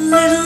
little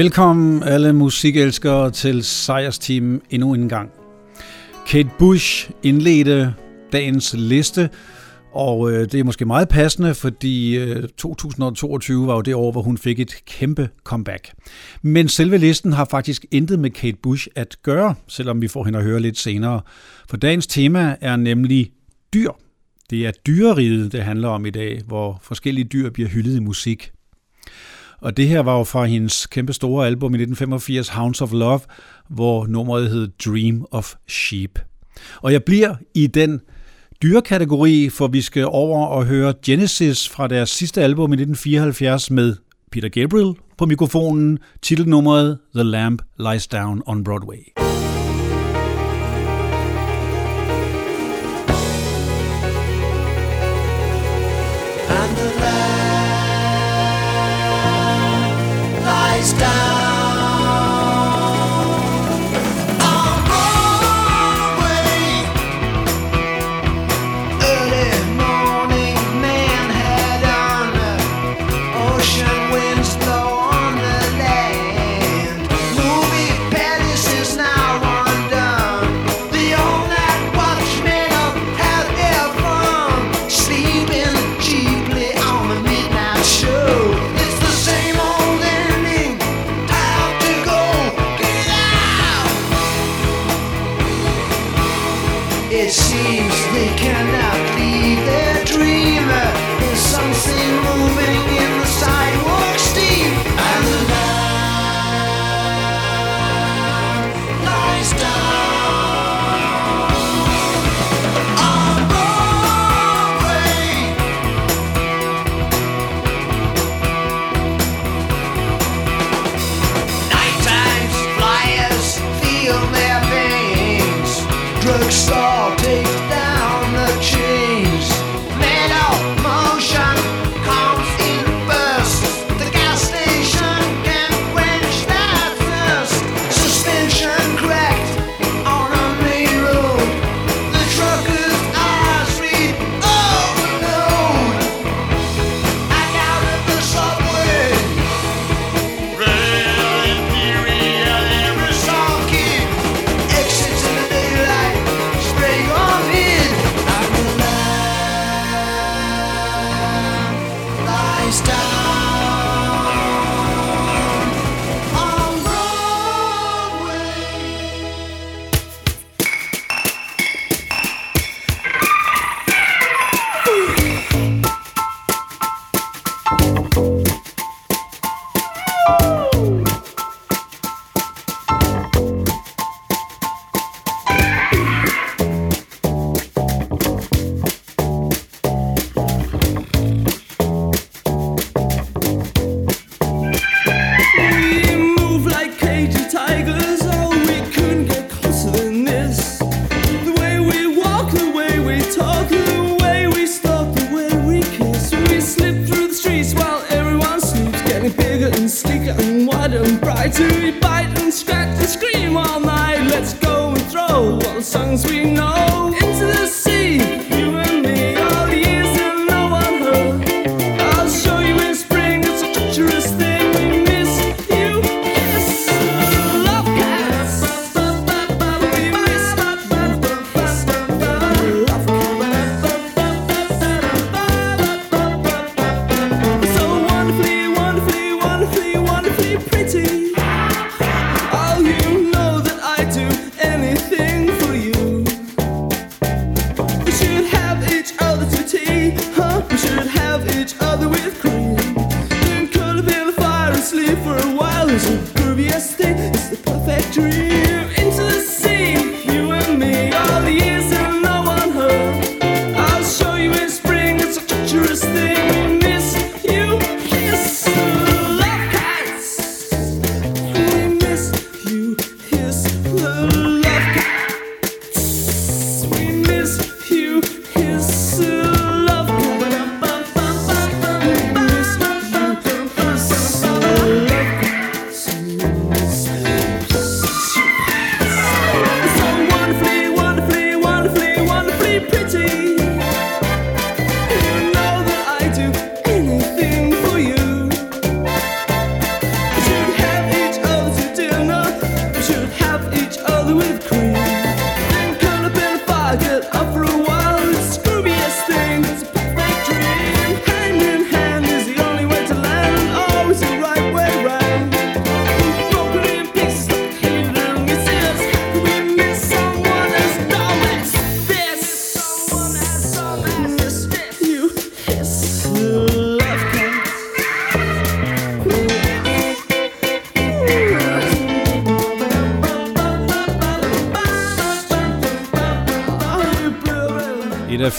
Velkommen alle musikelskere til Sejrsteam endnu en gang. Kate Bush indledte dagens liste, og øh, det er måske meget passende, fordi øh, 2022 var jo det år, hvor hun fik et kæmpe comeback. Men selve listen har faktisk intet med Kate Bush at gøre, selvom vi får hende at høre lidt senere. For dagens tema er nemlig dyr. Det er dyreriget, det handler om i dag, hvor forskellige dyr bliver hyldet i musik. Og det her var jo fra hendes kæmpe store album i 1985, Hounds of Love, hvor nummeret hed Dream of Sheep. Og jeg bliver i den dyrekategori, for vi skal over og høre Genesis fra deres sidste album i 1974 med Peter Gabriel på mikrofonen, titelnummeret The Lamp Lies Down on Broadway.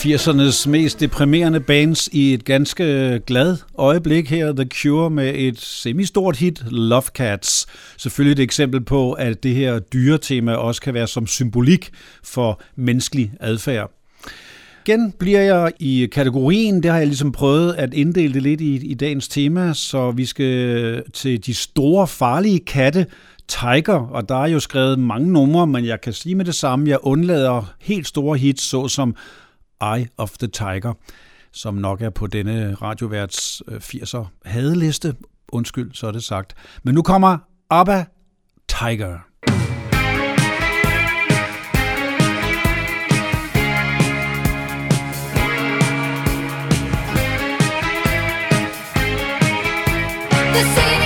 80'ernes mest deprimerende bands i et ganske glad øjeblik her. The Cure med et semistort hit, Love Cats. Selvfølgelig et eksempel på, at det her dyretema også kan være som symbolik for menneskelig adfærd. Igen bliver jeg i kategorien, det har jeg ligesom prøvet at inddele det lidt i, i dagens tema, så vi skal til de store farlige katte, Tiger, og der er jo skrevet mange numre, men jeg kan sige med det samme, jeg undlader helt store hits, såsom Eye of the Tiger, som nok er på denne radioværts 80'er øh, hadeliste. Undskyld, så er det sagt. Men nu kommer ABBA Tiger. The city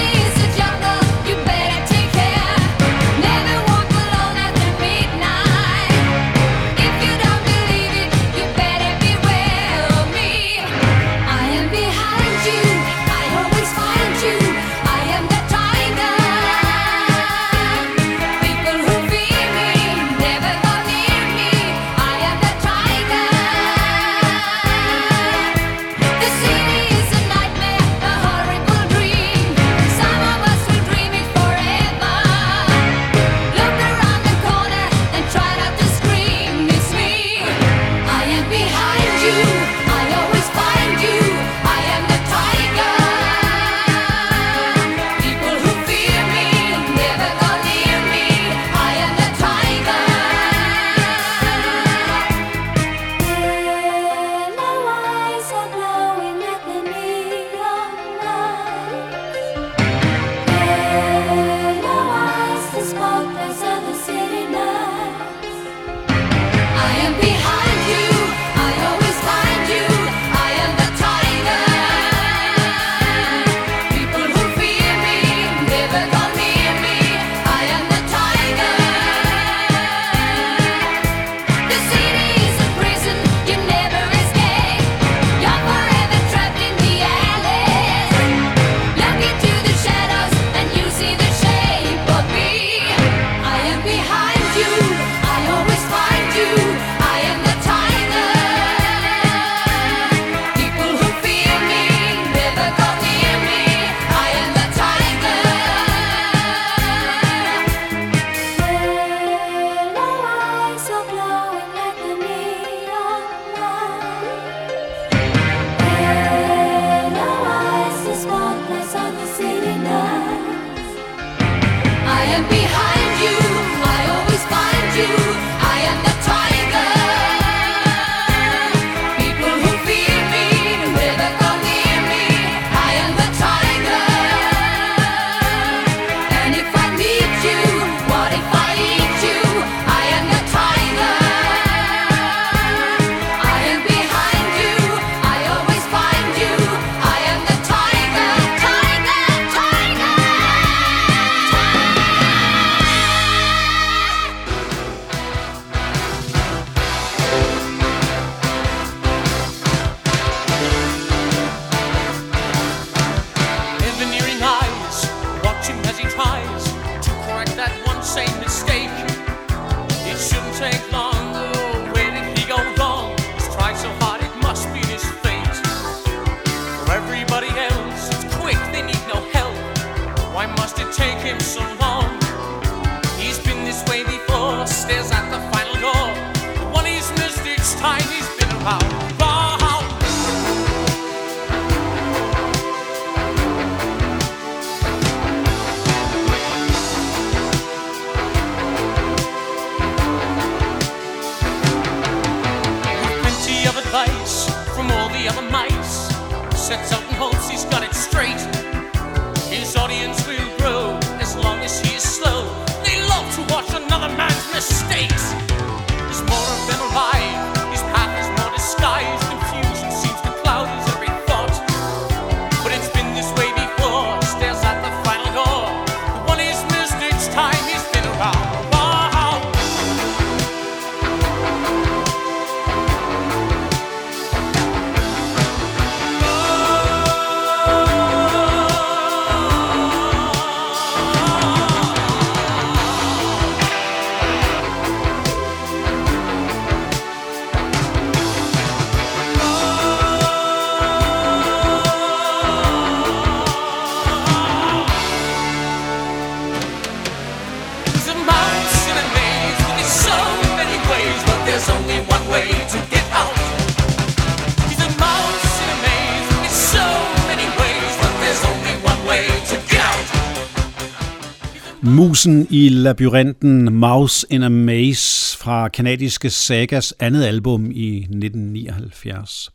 Musen i labyrinten Mouse in a Maze fra kanadiske Sagas andet album i 1979.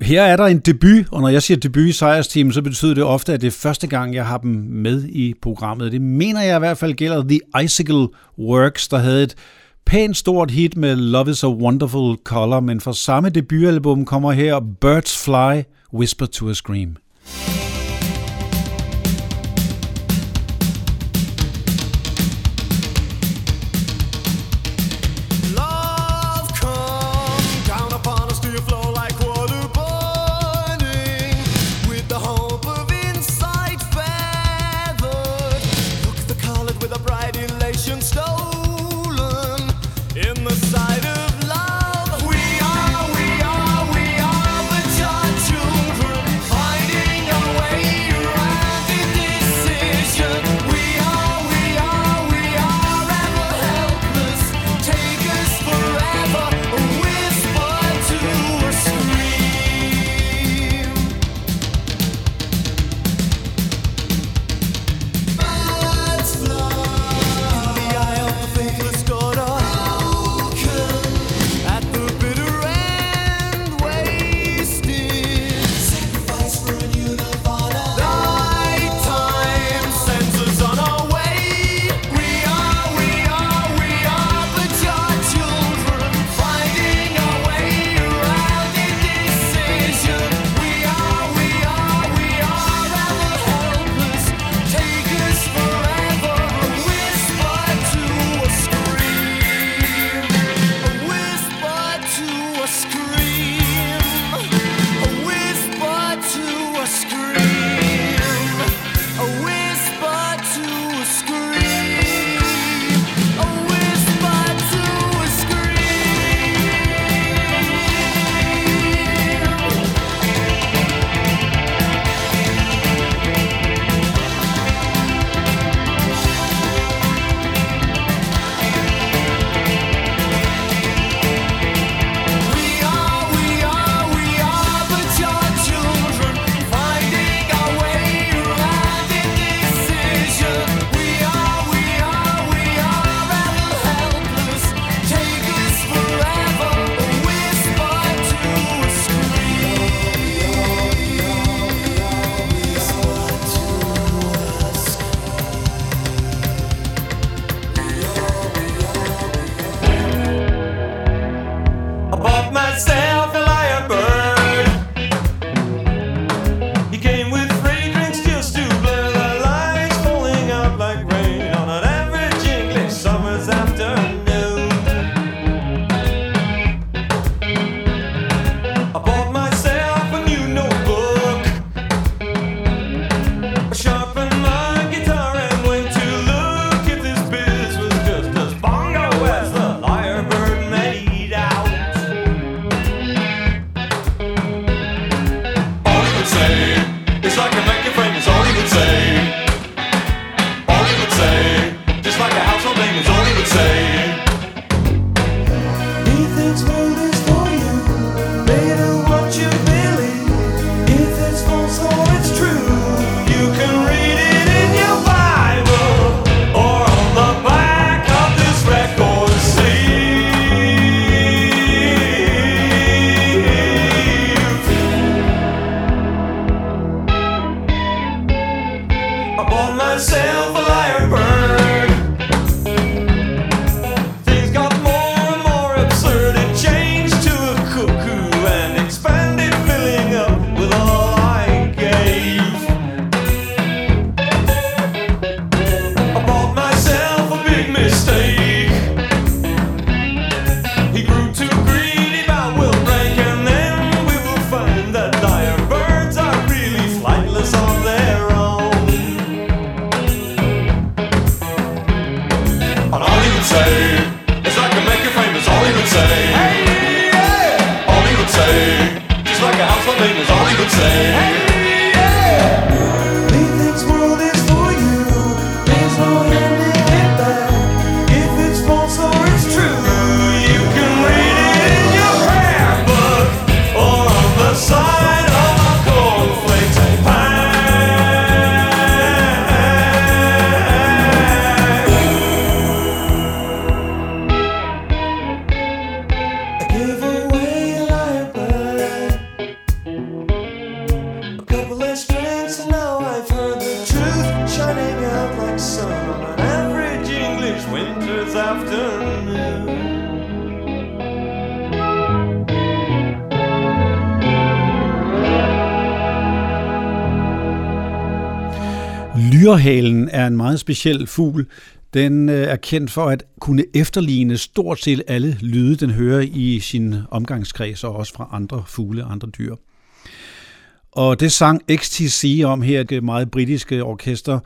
Her er der en debut, og når jeg siger debut i Team, så betyder det ofte, at det er første gang, jeg har dem med i programmet. Det mener jeg i hvert fald gælder The Icicle Works, der havde et pænt stort hit med Love is a Wonderful Color, men fra samme debutalbum kommer her Birds Fly, Whisper to a Scream. myself a liar bird. Dyrehalen er en meget speciel fugl. Den øh, er kendt for at kunne efterligne stort set alle lyde, den hører i sin omgangskreds og også fra andre fugle og andre dyr. Og det sang XTC om her, det meget britiske orkester,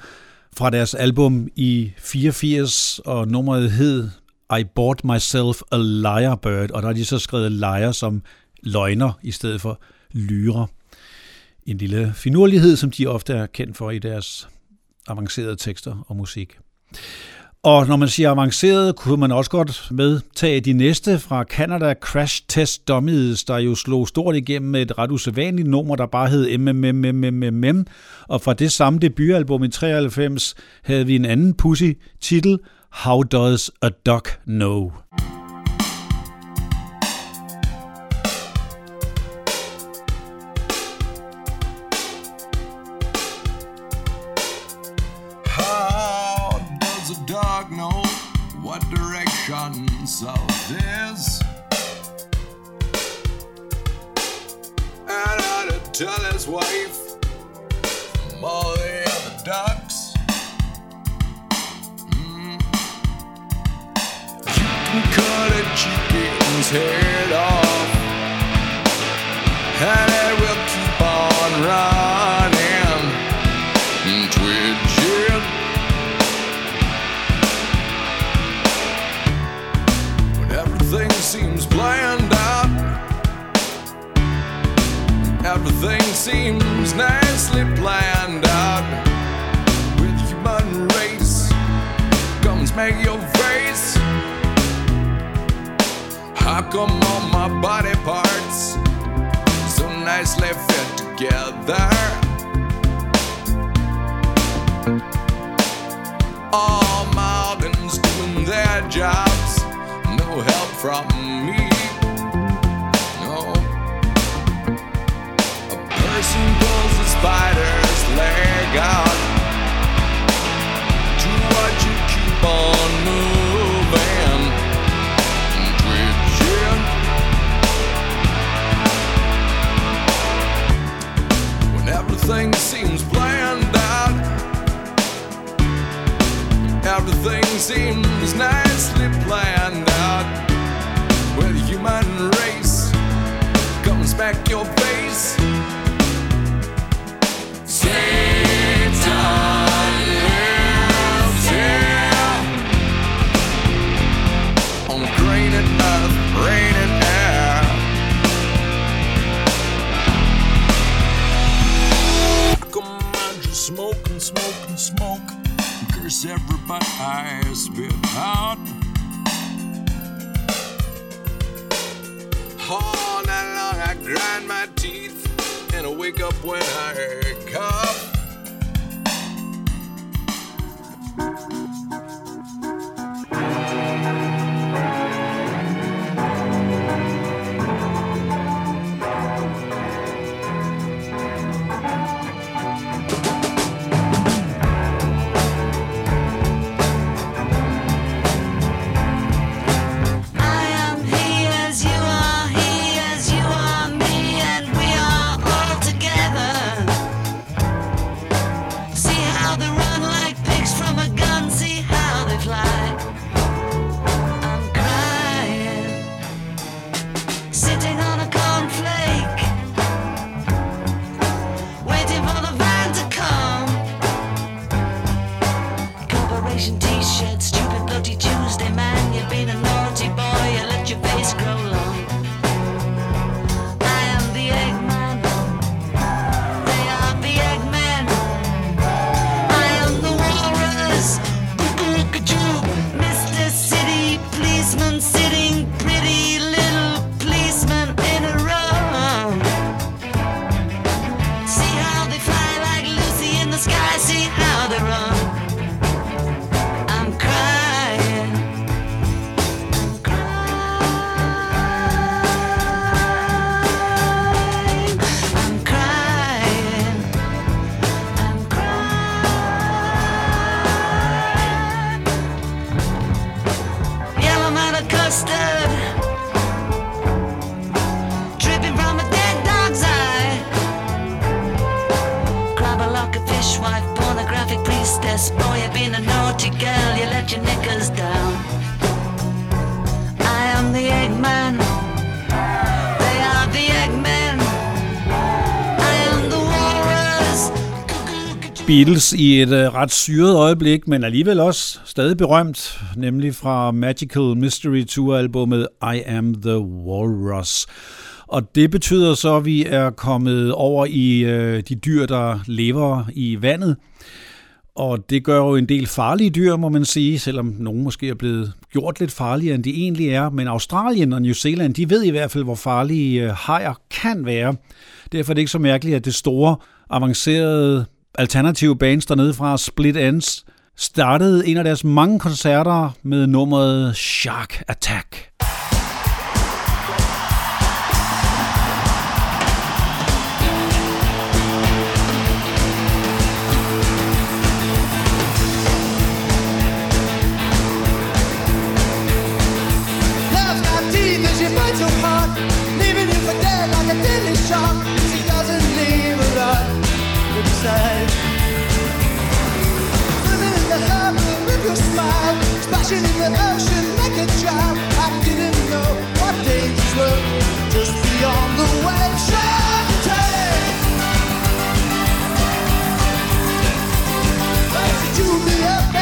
fra deres album i 84, og nummeret hed I Bought Myself a Lyrebird, og der har de så skrevet lyre som løgner i stedet for lyre. En lille finurlighed, som de ofte er kendt for i deres avancerede tekster og musik. Og når man siger avanceret, kunne man også godt medtage de næste fra Canada Crash Test Dummies, der jo slog stort igennem med et ret usædvanligt nummer, der bare hed MMMMMM. Og fra det samme debutalbum i 93 havde vi en anden pussy titel, How Does a Duck Know? Head off, and it will keep on running. Everything seems planned out, everything seems nicely planned out with human race. Come and smack your How come all my body parts so nicely fit together? All my organs doing their jobs, no help from me. No. A person pulls the spider's leg out. Everything seems nicely planned out. With human race comes back your face. You smoke and smoke and smoke. Curse everybody I spit out. All night long I grind my teeth and I wake up when I cough. Beatles i et øh, ret syret øjeblik, men alligevel også stadig berømt, nemlig fra Magical Mystery Tour-albummet I Am The Walrus. Og det betyder så, at vi er kommet over i øh, de dyr, der lever i vandet. Og det gør jo en del farlige dyr, må man sige, selvom nogen måske er blevet gjort lidt farligere, end de egentlig er. Men Australien og New Zealand, de ved i hvert fald, hvor farlige øh, hajer kan være. Derfor er det ikke så mærkeligt, at det store, avancerede, alternative bands dernede fra Split Ends startede en af deres mange koncerter med nummeret Shark Attack. Splashing in the ocean like a child. I didn't know what dangers were just beyond the attack! She chewed me up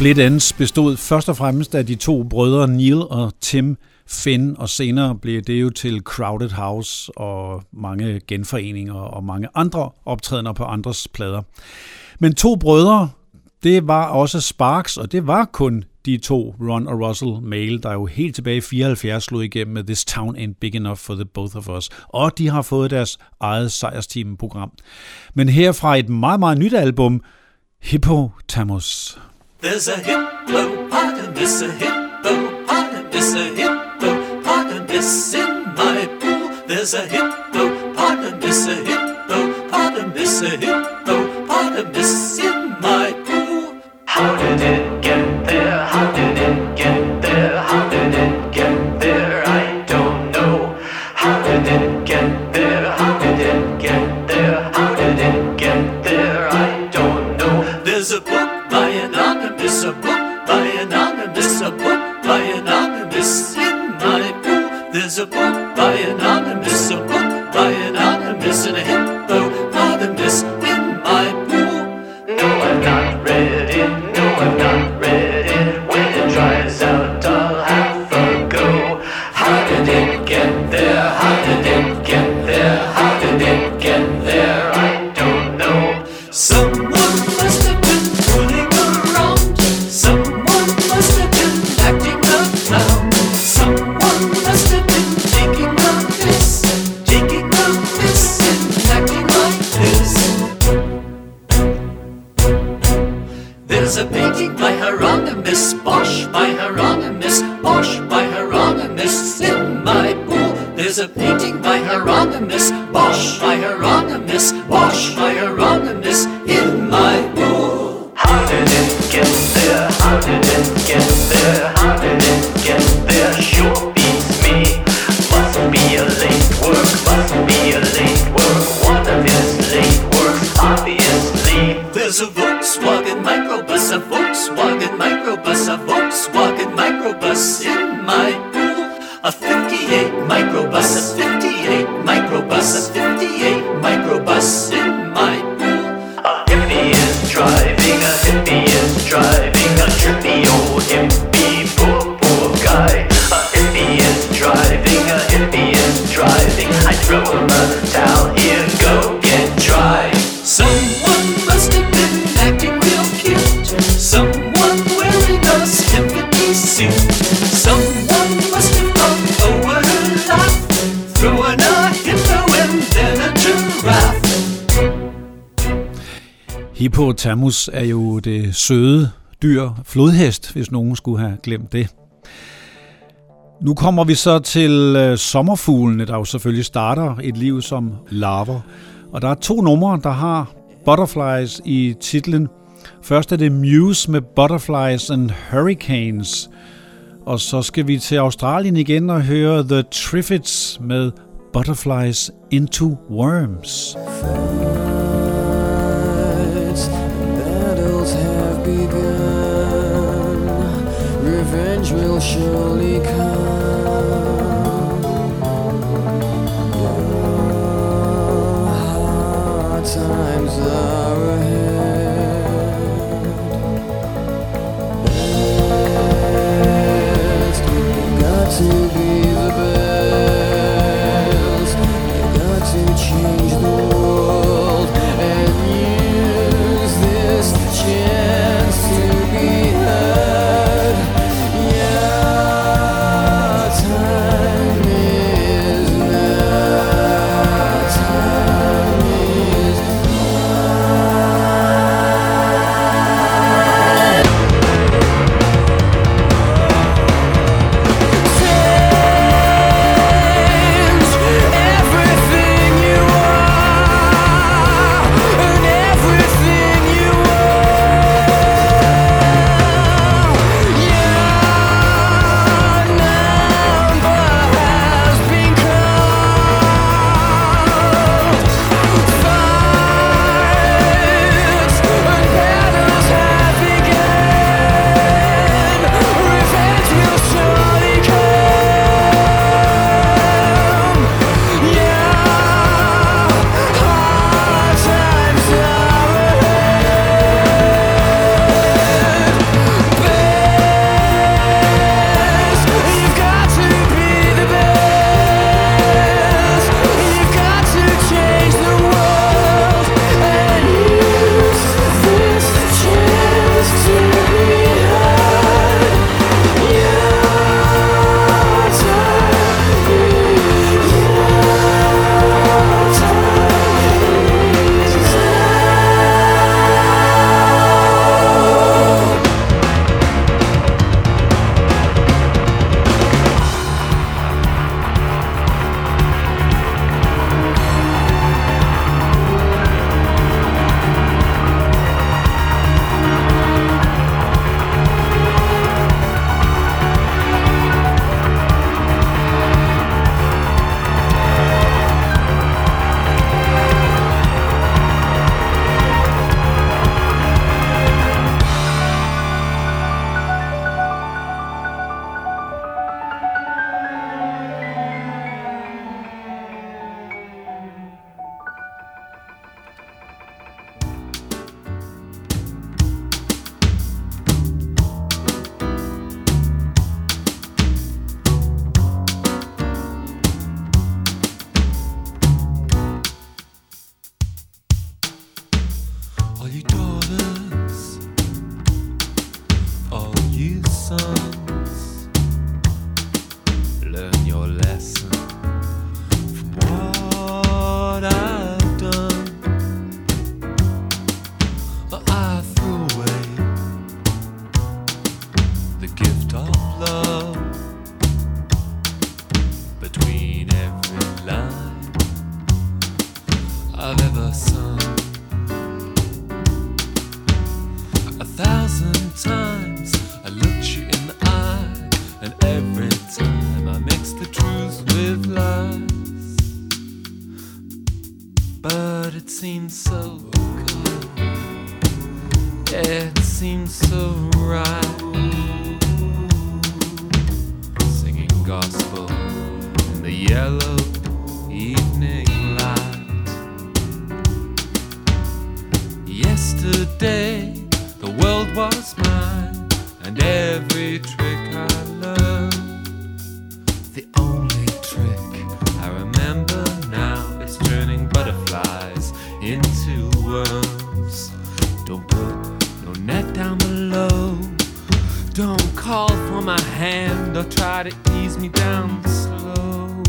Split Ends bestod først og fremmest af de to brødre Neil og Tim Finn, og senere blev det jo til Crowded House og mange genforeninger og mange andre optrædener på andres plader. Men to brødre, det var også Sparks, og det var kun de to, Ron og Russell Mail, der jo helt tilbage i 74 slog igennem med This Town Ain't Big Enough for the Both of Us. Og de har fået deres eget sejrsteam-program. Men her fra et meget, meget nyt album, Hippotamus. There's a hippopotamus, a hippopotamus, a hippopotamus in my pool. There's a hippopotamus, a hippopotamus, a hippopotamus in my pool. How did it get by anonymous, a book by anonymous in my pool. There's a book by anonymous, a book by anonymous, and a hippopotamus painting by Hieronymus Bosch, by Hieronymus Bosch, by Hieronymus in my pool. How did it get there? How did it get there? How did it get there? hippopotamus er jo det søde dyr, flodhest, hvis nogen skulle have glemt det. Nu kommer vi så til øh, sommerfuglene, der jo selvfølgelig starter et liv som larver. Og der er to numre, der har butterflies i titlen. Først er det Muse med Butterflies and Hurricanes. Og så skal vi til Australien igen og høre The Triffids med Butterflies into Worms. Thank Change will surely come. Hard times are ahead. Best we got to into worms. Don't put no net down below. Don't call for my hand or try to ease me down slow.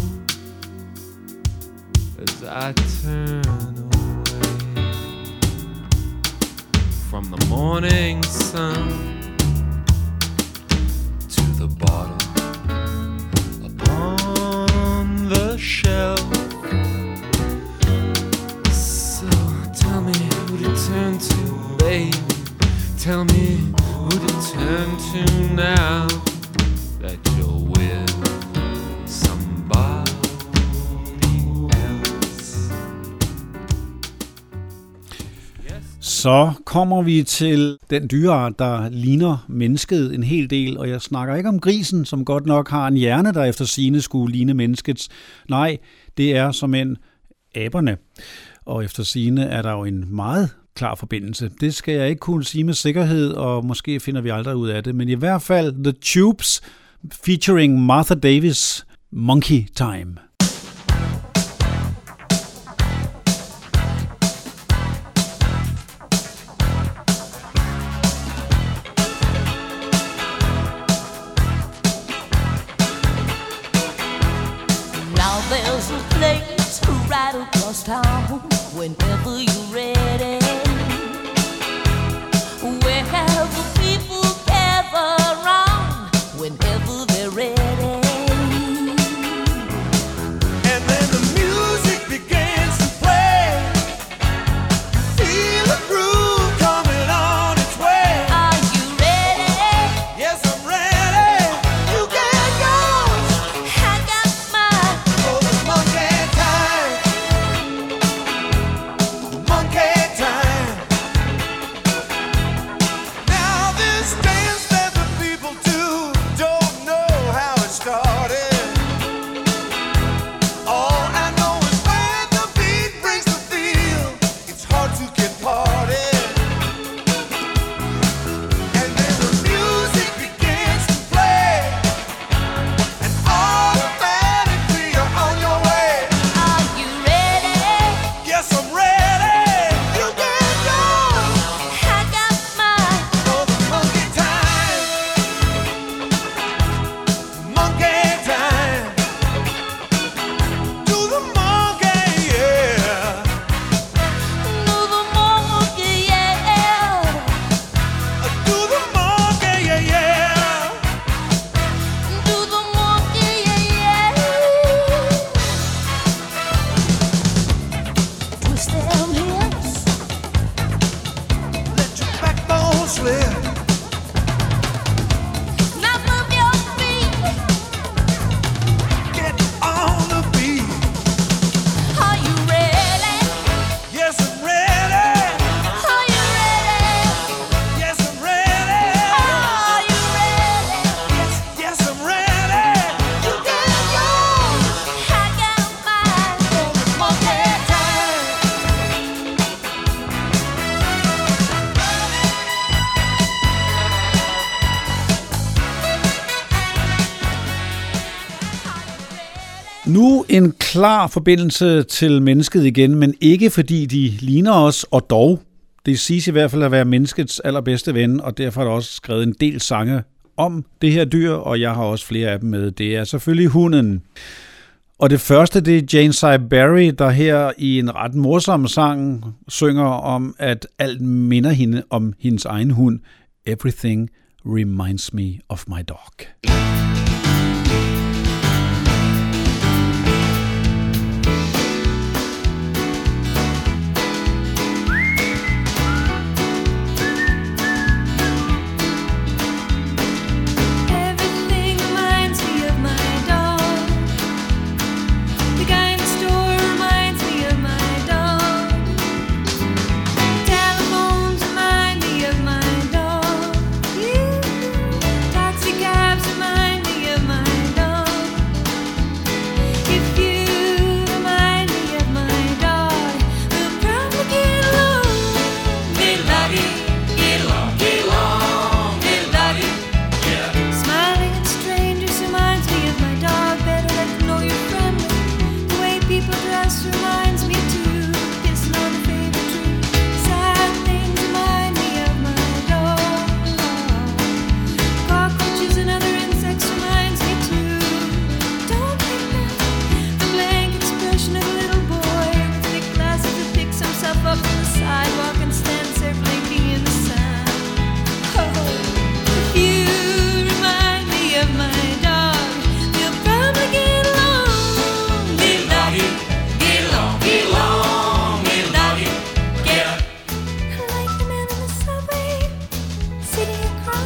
As I turn away from the morning sun Så kommer vi til den dyreart, der ligner mennesket en hel del, og jeg snakker ikke om grisen, som godt nok har en hjerne, der efter sine skulle ligne menneskets. Nej, det er som en aberne. Og efter sine er der jo en meget klar forbindelse. Det skal jeg ikke kunne sige med sikkerhed, og måske finder vi aldrig ud af det, men i hvert fald The Tubes featuring Martha Davis, Monkey Time. Klar forbindelse til mennesket igen, men ikke fordi de ligner os, og dog. Det siges i hvert fald at være menneskets allerbedste ven, og derfor er der også skrevet en del sange om det her dyr, og jeg har også flere af dem med. Det er selvfølgelig hunden. Og det første, det er Jane Cy Barry, der her i en ret morsom sang synger om, at alt minder hende om hendes egen hund. Everything reminds me of my dog.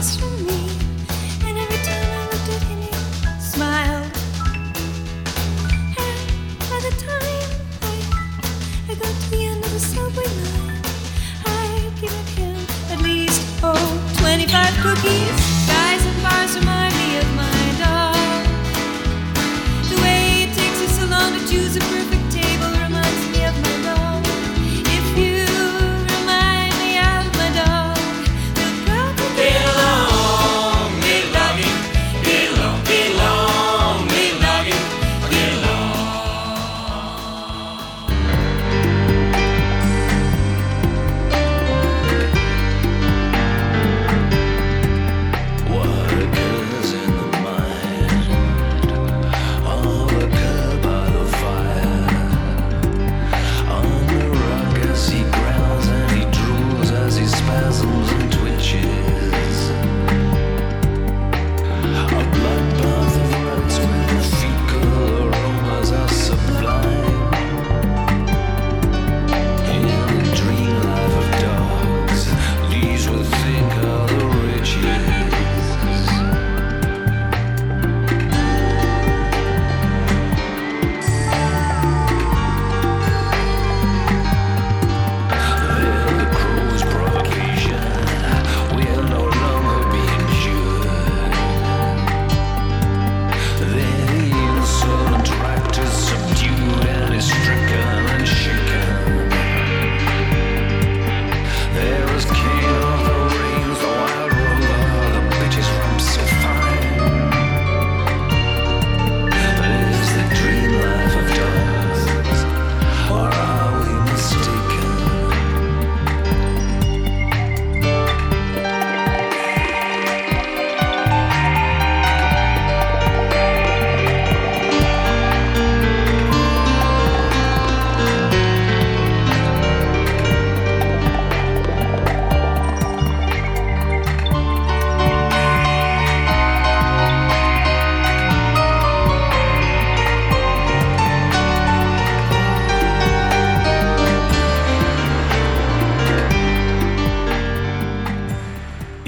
podcast.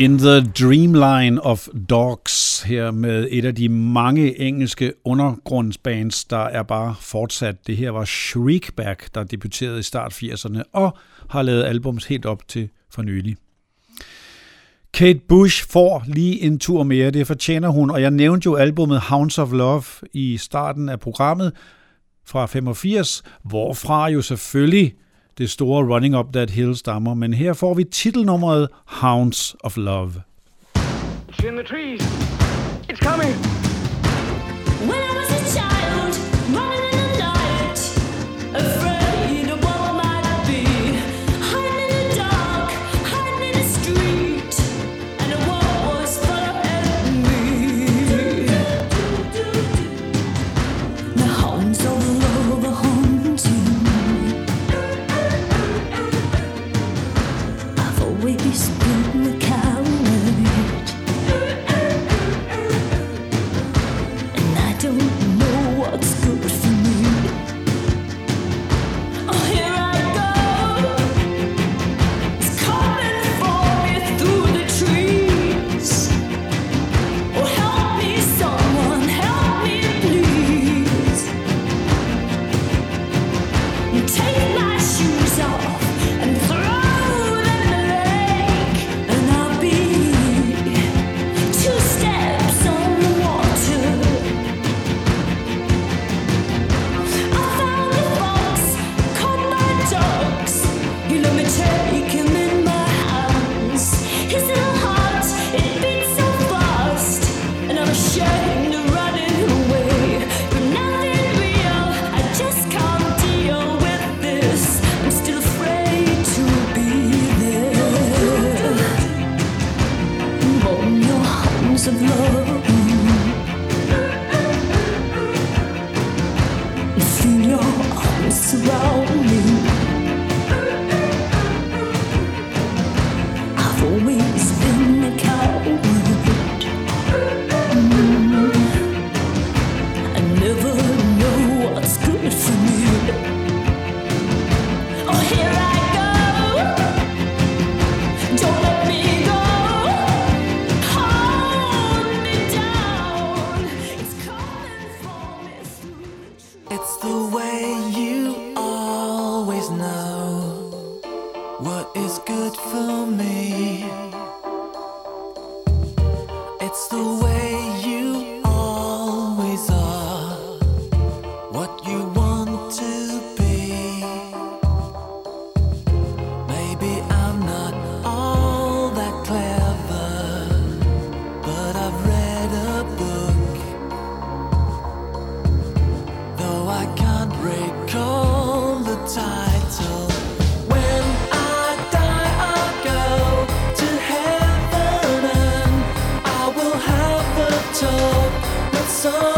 In the Dreamline of Dogs her med et af de mange engelske undergrundsbands, der er bare fortsat. Det her var Shriekback, der debuterede i start 80'erne og har lavet albums helt op til for nylig. Kate Bush får lige en tur mere, det fortjener hun, og jeg nævnte jo albumet Hounds of Love i starten af programmet fra 85, hvorfra jo selvfølgelig det store Running Up That Hill stammer, men her får vi titelnummeret Hounds of Love. It's in the trees. It's coming. When I was a child. song.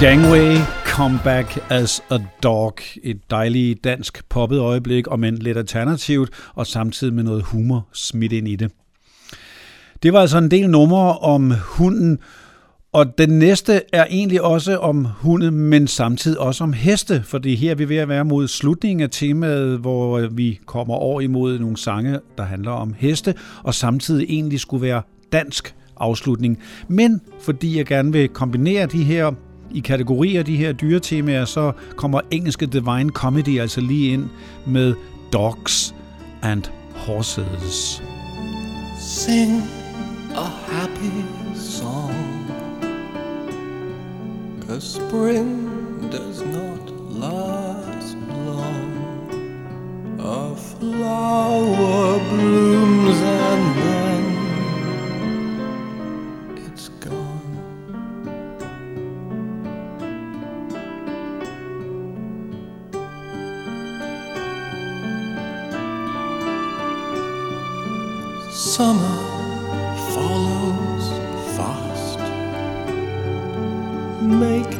Gangway, Comeback as a Dog. Et dejligt dansk poppet øjeblik, og men lidt alternativt, og samtidig med noget humor smidt ind i det. Det var altså en del numre om hunden, og den næste er egentlig også om hunde, men samtidig også om heste, fordi her er vi ved at være mod slutningen af temaet, hvor vi kommer over imod nogle sange, der handler om heste, og samtidig egentlig skulle være dansk afslutning. Men fordi jeg gerne vil kombinere de her i kategorier, de her dyretemaer, så kommer engelske Divine Comedy altså lige ind med Dogs and Horses. Sing a happy song. Cause spring does not last long. A flower blooms and dies Summer follows fast. Make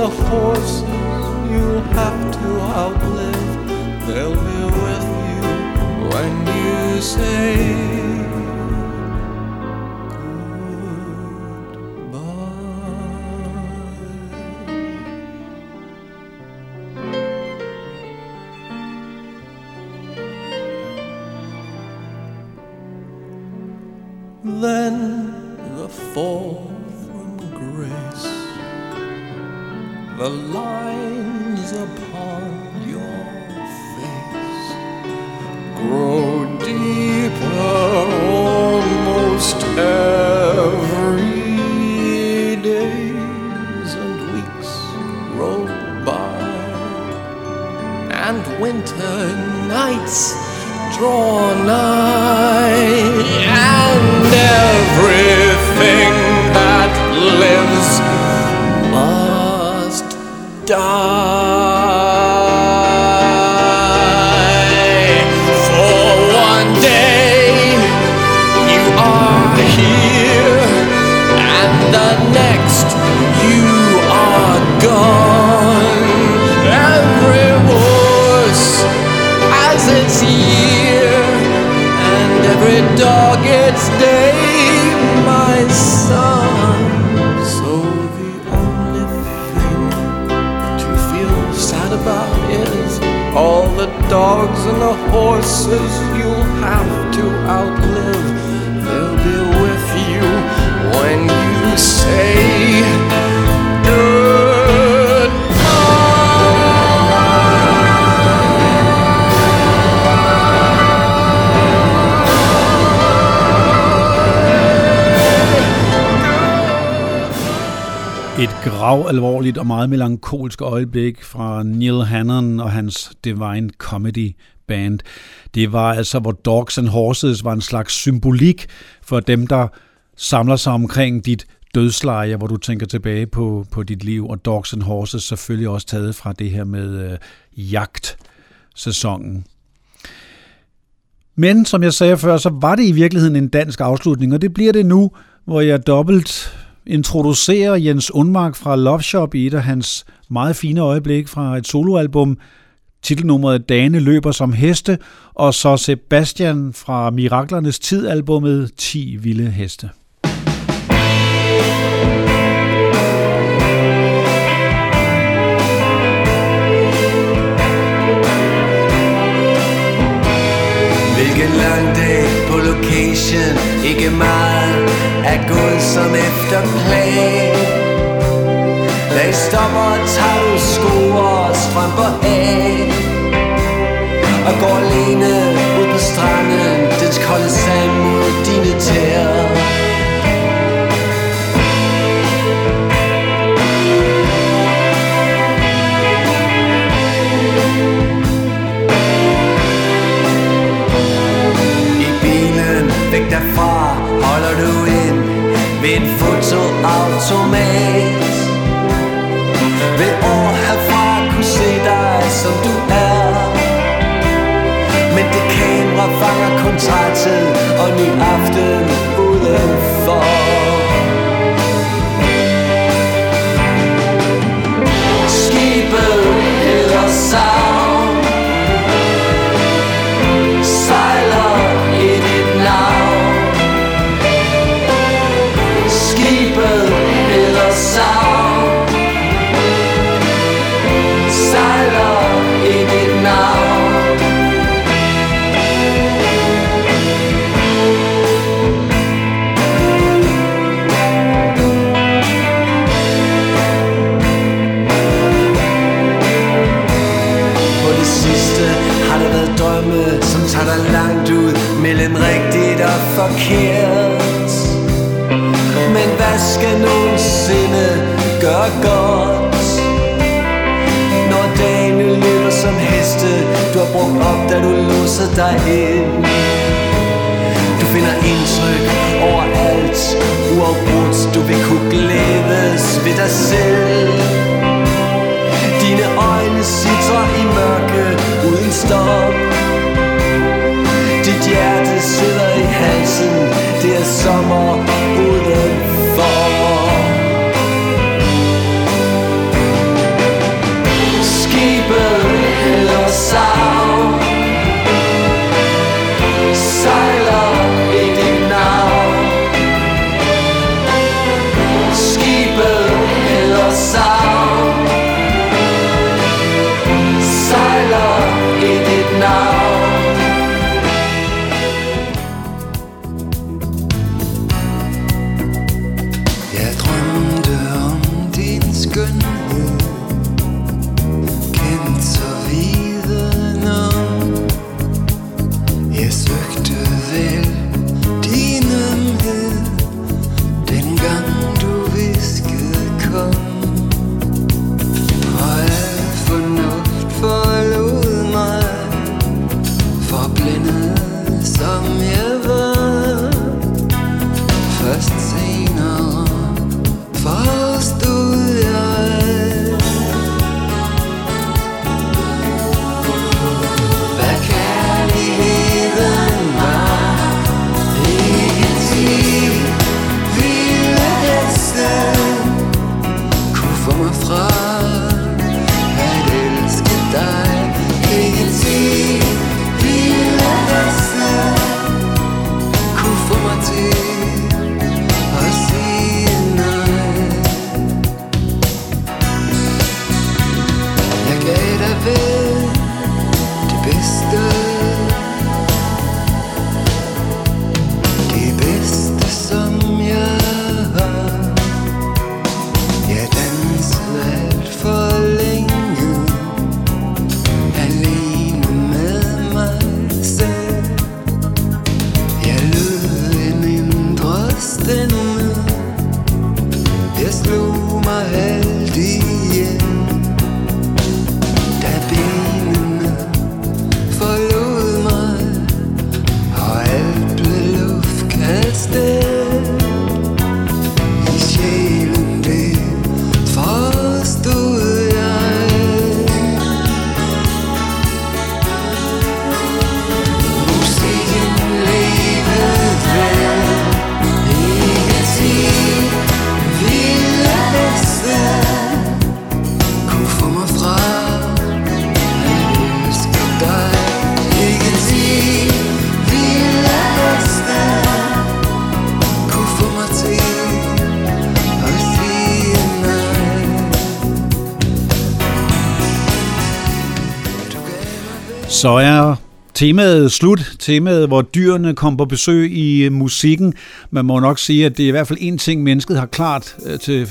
the horses gravalvorligt alvorligt og meget melankolsk øjeblik fra Neil Hannon og hans Divine Comedy Band. Det var altså, hvor Dogs and Horses var en slags symbolik for dem, der samler sig omkring dit dødsleje, hvor du tænker tilbage på, på dit liv, og Dogs and Horses selvfølgelig også taget fra det her med øh, jagtsæsonen. Men som jeg sagde før, så var det i virkeligheden en dansk afslutning, og det bliver det nu, hvor jeg dobbelt introducerer Jens Undmark fra Love Shop i et af hans meget fine øjeblik fra et soloalbum. Titelnummeret Dane løber som heste, og så Sebastian fra Miraklernes Tid-albummet 10 vilde heste. Hvilken lang dag på location Ikke meget er gået som efter plan Da stopper og tager du sko og strømper af. Og går alene ud på stranden Dens kolde sand mod dine tæer. En fotoautomat. Vil år herfra kunne se dig som du er. Men det kamera fanger kun træthed og ny aften udenfor. Men hvad skal nogensinde gøre godt? Når dagene løber som heste, du har brugt op, da du låser dig ind. Du finder indtryk overalt, uafbrudt, du vil kunne glædes ved dig selv. Dine øjne sidder i mørke uden stop Dit hjerte sidder i halsen Det er sommer uden Så er temaet slut. Temaet, hvor dyrene kom på besøg i øh, musikken. Man må nok sige, at det er i hvert fald en ting, mennesket har klart øh, til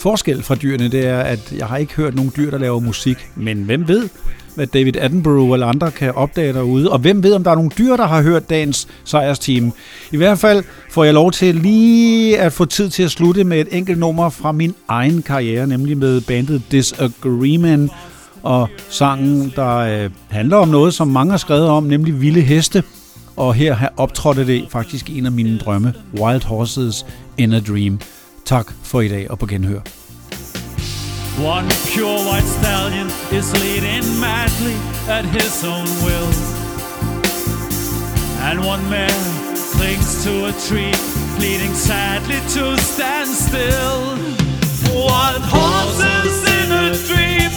forskel fra dyrene. Det er, at jeg har ikke hørt nogen dyr, der laver musik. Men hvem ved, hvad David Attenborough eller andre kan opdage derude. Og hvem ved, om der er nogle dyr, der har hørt dagens sejrsteam. I hvert fald får jeg lov til lige at få tid til at slutte med et enkelt nummer fra min egen karriere, nemlig med bandet Disagreement og sangen, der øh, handler om noget, som mange har skrevet om, nemlig vilde heste. Og her har optrådte det faktisk en af mine drømme, Wild Horses in a Dream. Tak for i dag og på genhør. One pure white stallion is leading madly at his own will. And one man clings to a tree, pleading sadly to stand still. Wild horses in a dream,